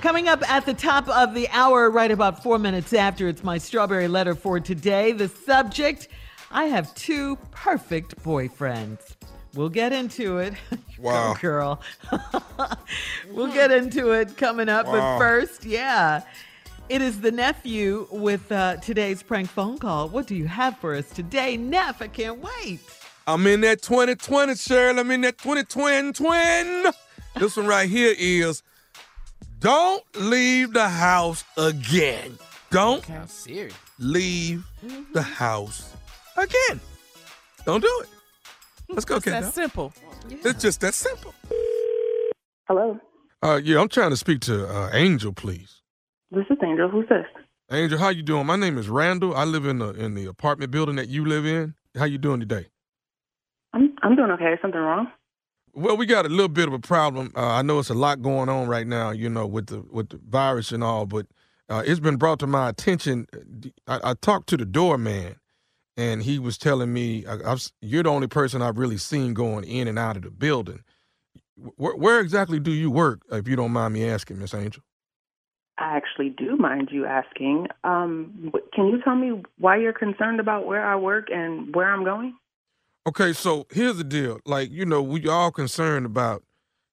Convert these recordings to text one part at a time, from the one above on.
Coming up at the top of the hour, right about four minutes after, it's my strawberry letter for today. The subject I have two perfect boyfriends. We'll get into it. Wow. Go, girl. we'll get into it coming up. Wow. But first, yeah, it is the nephew with uh, today's prank phone call. What do you have for us today, Neff? I can't wait. I'm in that 2020, Cheryl. I'm in that 2020 twin. This one right here is don't leave the house again. Don't Sounds serious. leave the house again. Don't do it. Let's go, That's Ken. simple. It's just that simple. Hello, Uh, yeah, I'm trying to speak to uh, Angel, please. this is Angel. Who's this? Angel, how you doing? My name is Randall. I live in the in the apartment building that you live in. How you doing today? I'm I'm doing okay. Is something wrong? Well, we got a little bit of a problem. Uh, I know it's a lot going on right now, you know, with the with the virus and all, but uh, it's been brought to my attention. I, I talked to the doorman, and he was telling me, I, "You're the only person I've really seen going in and out of the building." Where, where exactly do you work, if you don't mind me asking, Miss Angel? I actually do mind you asking. Um, can you tell me why you're concerned about where I work and where I'm going? Okay, so here's the deal. Like, you know, we all concerned about,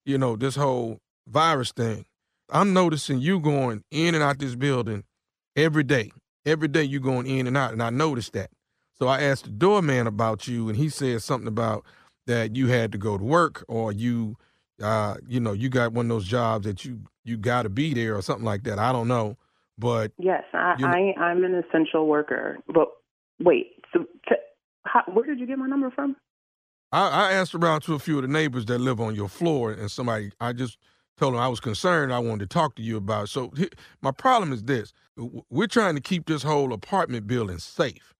you know, this whole virus thing. I'm noticing you going in and out this building every day. Every day you going in and out, and I noticed that. So I asked the doorman about you, and he said something about that you had to go to work or you, uh, you know, you got one of those jobs that you you got to be there or something like that. I don't know, but Yes, I, You know- I I'm an essential worker. But wait, so how, where did you get my number from? I, I asked around to a few of the neighbors that live on your floor, and somebody, I just told them I was concerned. I wanted to talk to you about. it. So my problem is this: we're trying to keep this whole apartment building safe,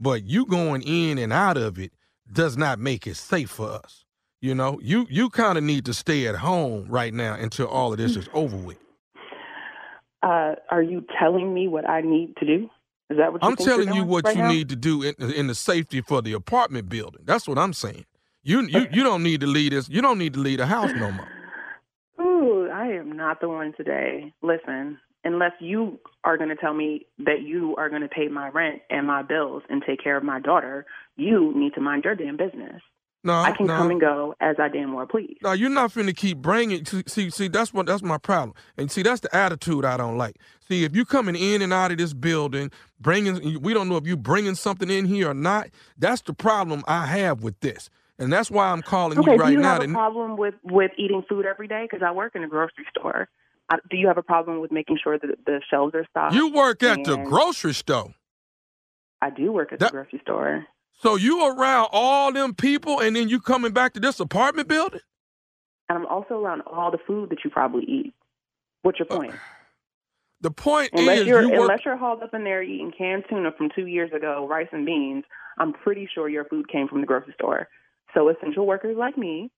but you going in and out of it does not make it safe for us. You know, you you kind of need to stay at home right now until all of this is over with. Uh, are you telling me what I need to do? Is that what I'm telling you what right you now? need to do in, in the safety for the apartment building. That's what I'm saying. You you you don't need to leave this. You don't need to leave the house no more. Ooh, I am not the one today. Listen, unless you are going to tell me that you are going to pay my rent and my bills and take care of my daughter, you need to mind your damn business. No, I can no. come and go as I damn well please. No, you're not finna keep bringing. See, see, that's what that's my problem. And see, that's the attitude I don't like. See, if you coming in and out of this building, bringing, we don't know if you bringing something in here or not. That's the problem I have with this, and that's why I'm calling Okay, you do you now. have a to- problem with with eating food every day? Because I work in a grocery store. Uh, do you have a problem with making sure that the shelves are stocked? you work at the grocery store, I do work at That- the grocery store. So you around all them people, and then you coming back to this apartment building. And I'm also around all the food that you probably eat. What's your Uh, point? The point Unless is, you're you unless you're hauled up in there eating canned tuna from two years ago, rice and beans, I'm pretty sure your food came from the grocery store. So essential workers like me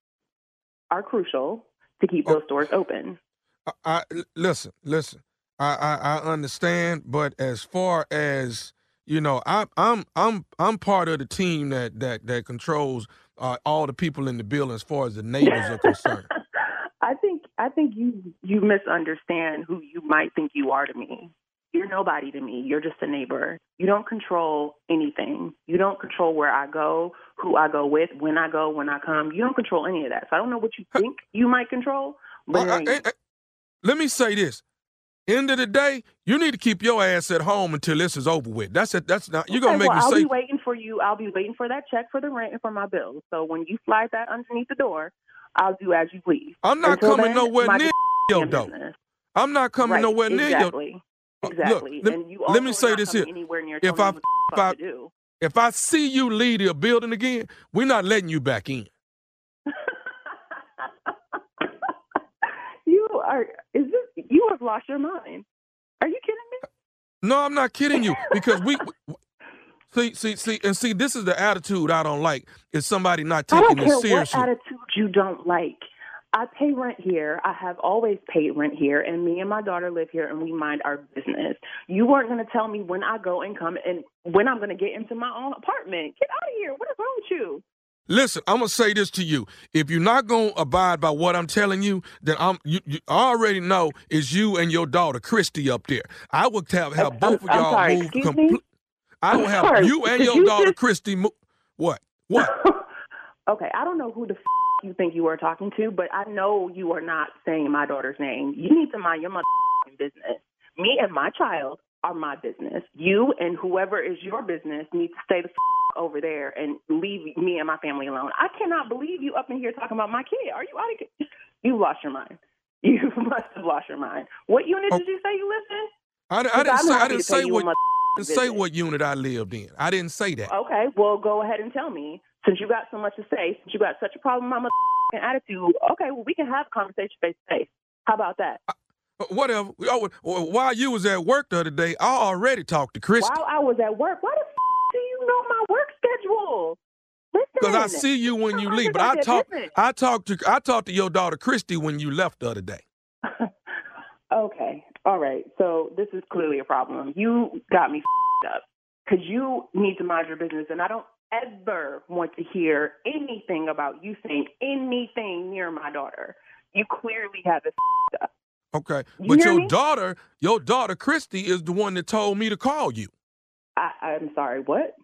are crucial to keep Oh. those stores open. I, I listen, listen. I, I I understand, but as far as you know, I, I'm I'm I'm part of the team that that that controls uh, all the people in the building as far as the neighbors are concerned. I think I think you you misunderstand who you might think you are to me. You're nobody to me. You're just a neighbor. You don't control anything. You don't control where I go, who I go with, when I go, when I come. You don't control any of that. So I don't know what you think you might control, but I- I- I- let me say this: end of the day, you need to keep your ass at home until this is over with. That's it. That's not. You're gonna make well, me I'll say. be waiting for you. I'll be waiting for that check for the rent and for my bills. So when you slide that underneath the door, I'll do as you please. I'm not Until coming then, nowhere near your door. I'm not coming right, nowhere near your. exactly. Uh, look, let- and you let me say this here. Anywhere near If I- me what the if I- do. If I see you leave the building again, we're not letting you back in. you are. Is this? You have lost your mind. Are you kidding me? No, I'm not kidding you because we, see, see, see, and see. This is the attitude I don't like. Is somebody not I taking don't care seriously? what attitude you don't like. I pay rent here. I have always paid rent here, and me and my daughter live here, and we mind our business. You weren't going to tell me when I go and come and when I'm going to get into my own apartment. Get out of here. What is wrong with you? Listen, I'm gonna say this to you. If you're not gonna abide by what I'm telling you, then I'm you, you I already know it's you and your daughter Christy up there. I would have have I'm- both of I'm y'all sorry, move excuse complete. me? I will have sorry, you and your you daughter just- Christy. What? What? okay, I don't know who the f- you think you are talking to, but I know you are not saying my daughter's name. You need to mind your mother business. Me and my child are my business. You and whoever is your business need to stay the f- over there and leave me and my family alone. I cannot believe you up in here talking about my kid. Are you out of? You lost your mind. You must have lost your mind. What unit Oh. did you say you lived in? I, I didn't say I didn't say what I didn't say what unit I lived in. I didn't say that. Okay, well, go ahead and tell me. Since you got so much to say, since you got such a problem with my attitude, okay, well, we can have a conversation face to face. How about that? Uh, Whatever. Oh, while you was at work the other day, I already talked to Chris. While I was at work, why the f- do you know my work schedule? Listen. Because I see you when you leave. But I talked. I talked to I talked to your daughter Christy when you left the other day. okay, all right. So this is clearly a problem. You got me up because you need to mind your business, and I don't ever want to hear anything about you saying anything near my daughter. You clearly have it up. Okay, You but your me? daughter, your daughter Christy, is the one that told me to call you. I, I'm sorry. What?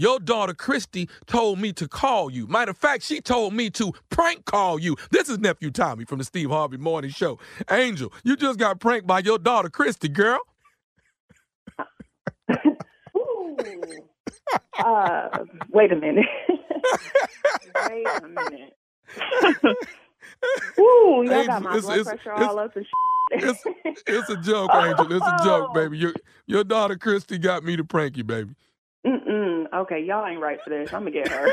Your daughter Christy told me to call you. Matter of fact, she told me to prank call you. This is nephew Tommy from the Steve Harvey Morning Show. Angel, you just got pranked by your daughter Christy, girl. Uh, wait a minute. wait a minute. Ooh, y'all got my it's- blood it's- pressure it's- all up and it's- It's a joke, Angel. It's a joke, Oh. baby. Your your daughter Christy got me to prank you, baby. Mm-mm. Okay, y'all ain't right for this. I'm gonna get her.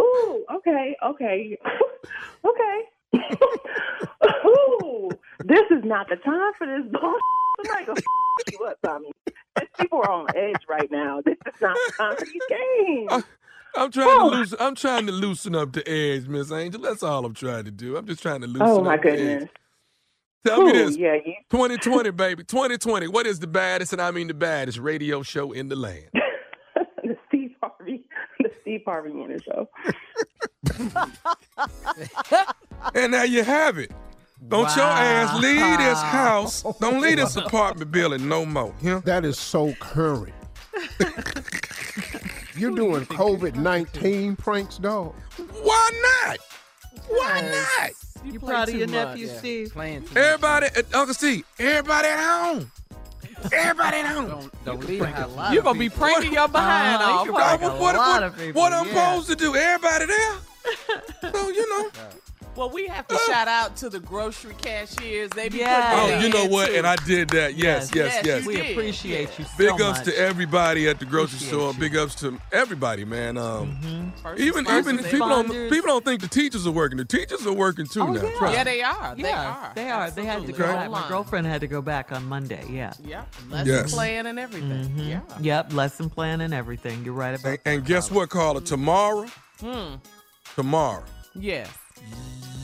Ooh, okay, okay, okay. Ooh, this is not the time for this bullshit. Somebody go f- you up, Tommy. These people are on edge right now. This is not the time for these games. I'm trying to loosen. I'm trying to loosen up the edge, Miss Angel. That's all I'm trying to do. I'm just trying to oh, loosen oh my up the edge. goodness. Tell me this. Yeah, you 2020, baby. 2020. What is the baddest, and I mean the baddest radio show in the land? the Steve Harvey, the Steve Harvey Morning Show. And there you have it. Don't your ass leave this house. Don't leave this apartment building no more. Yeah? That is so current. You're doing COVID 19 pranks, dog? Why not? Why not? You play proud of your much. nephew, Yeah, Steve? Playing too Everybody, Uncle Steve, everybody at home. Everybody at home. much. Don't, don't leave the house. You gonna be pranking your behind off. you huh? prank what, a what, lot what- of people, what I'm supposed to do? Everybody there. So, you know. Well, we have to shout out to the grocery cashiers. They be Yes. putting Oh, you know what? too. And I did that. Yes, yes, Yes, yes. you We did. appreciate you so much. Big ups much. to everybody at the grocery Appreciate store. you. Big ups to everybody, man. Um, First even responders, even they- people don't people don't think the teachers are working. The teachers are working too Oh, now. yeah. Trust Yeah, they are. They yeah, are. they are. They had to go Okay. back. My girlfriend had to go back on Monday. Yeah. Yeah, lesson Yes. plan and everything. Mhm. Yeah. Yep. Lesson plan and everything. You're right about And, and guess what, Carla? Tomorrow, Hmm. tomorrow, Yes.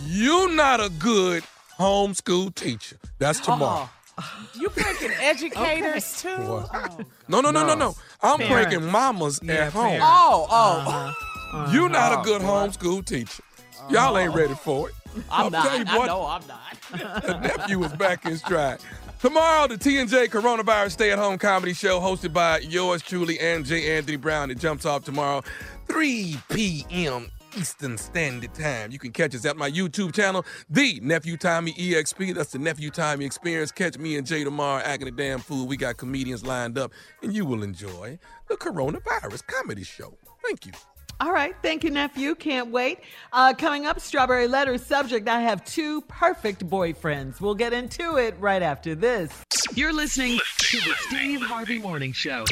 You're not a good homeschool teacher. That's uh-huh. tomorrow. Oh, you pranking educators too? Boy. Oh, No, no, no, no, No. I'm Parents. pranking mamas Yeah, at home. parents. oh, oh. Uh-huh. You're not a Oh, good boy. homeschool teacher. Y'all ain't uh-huh. ready for it. I'm I'll not. tell you I what. know I'm not. the nephew was back in stride. Tomorrow, the T&J Coronavirus Stay-at-Home Comedy Show hosted by yours truly and J. Anthony Brown. It jumps off tomorrow, 3 p.m. Eastern Standard Time. You can catch us at my YouTube channel, The Nephew Tommy EXP. That's the Nephew Tommy Experience. Catch me and Jay tomorrow acting a damn fool. We got comedians lined up, and you will enjoy the Coronavirus Comedy Show. Thank you. All right. Thank you, nephew. Can't wait. Uh, coming up, Strawberry Letter subject I have two perfect boyfriends. We'll get into it right after this. You're listening to the Steve Harvey Morning Show.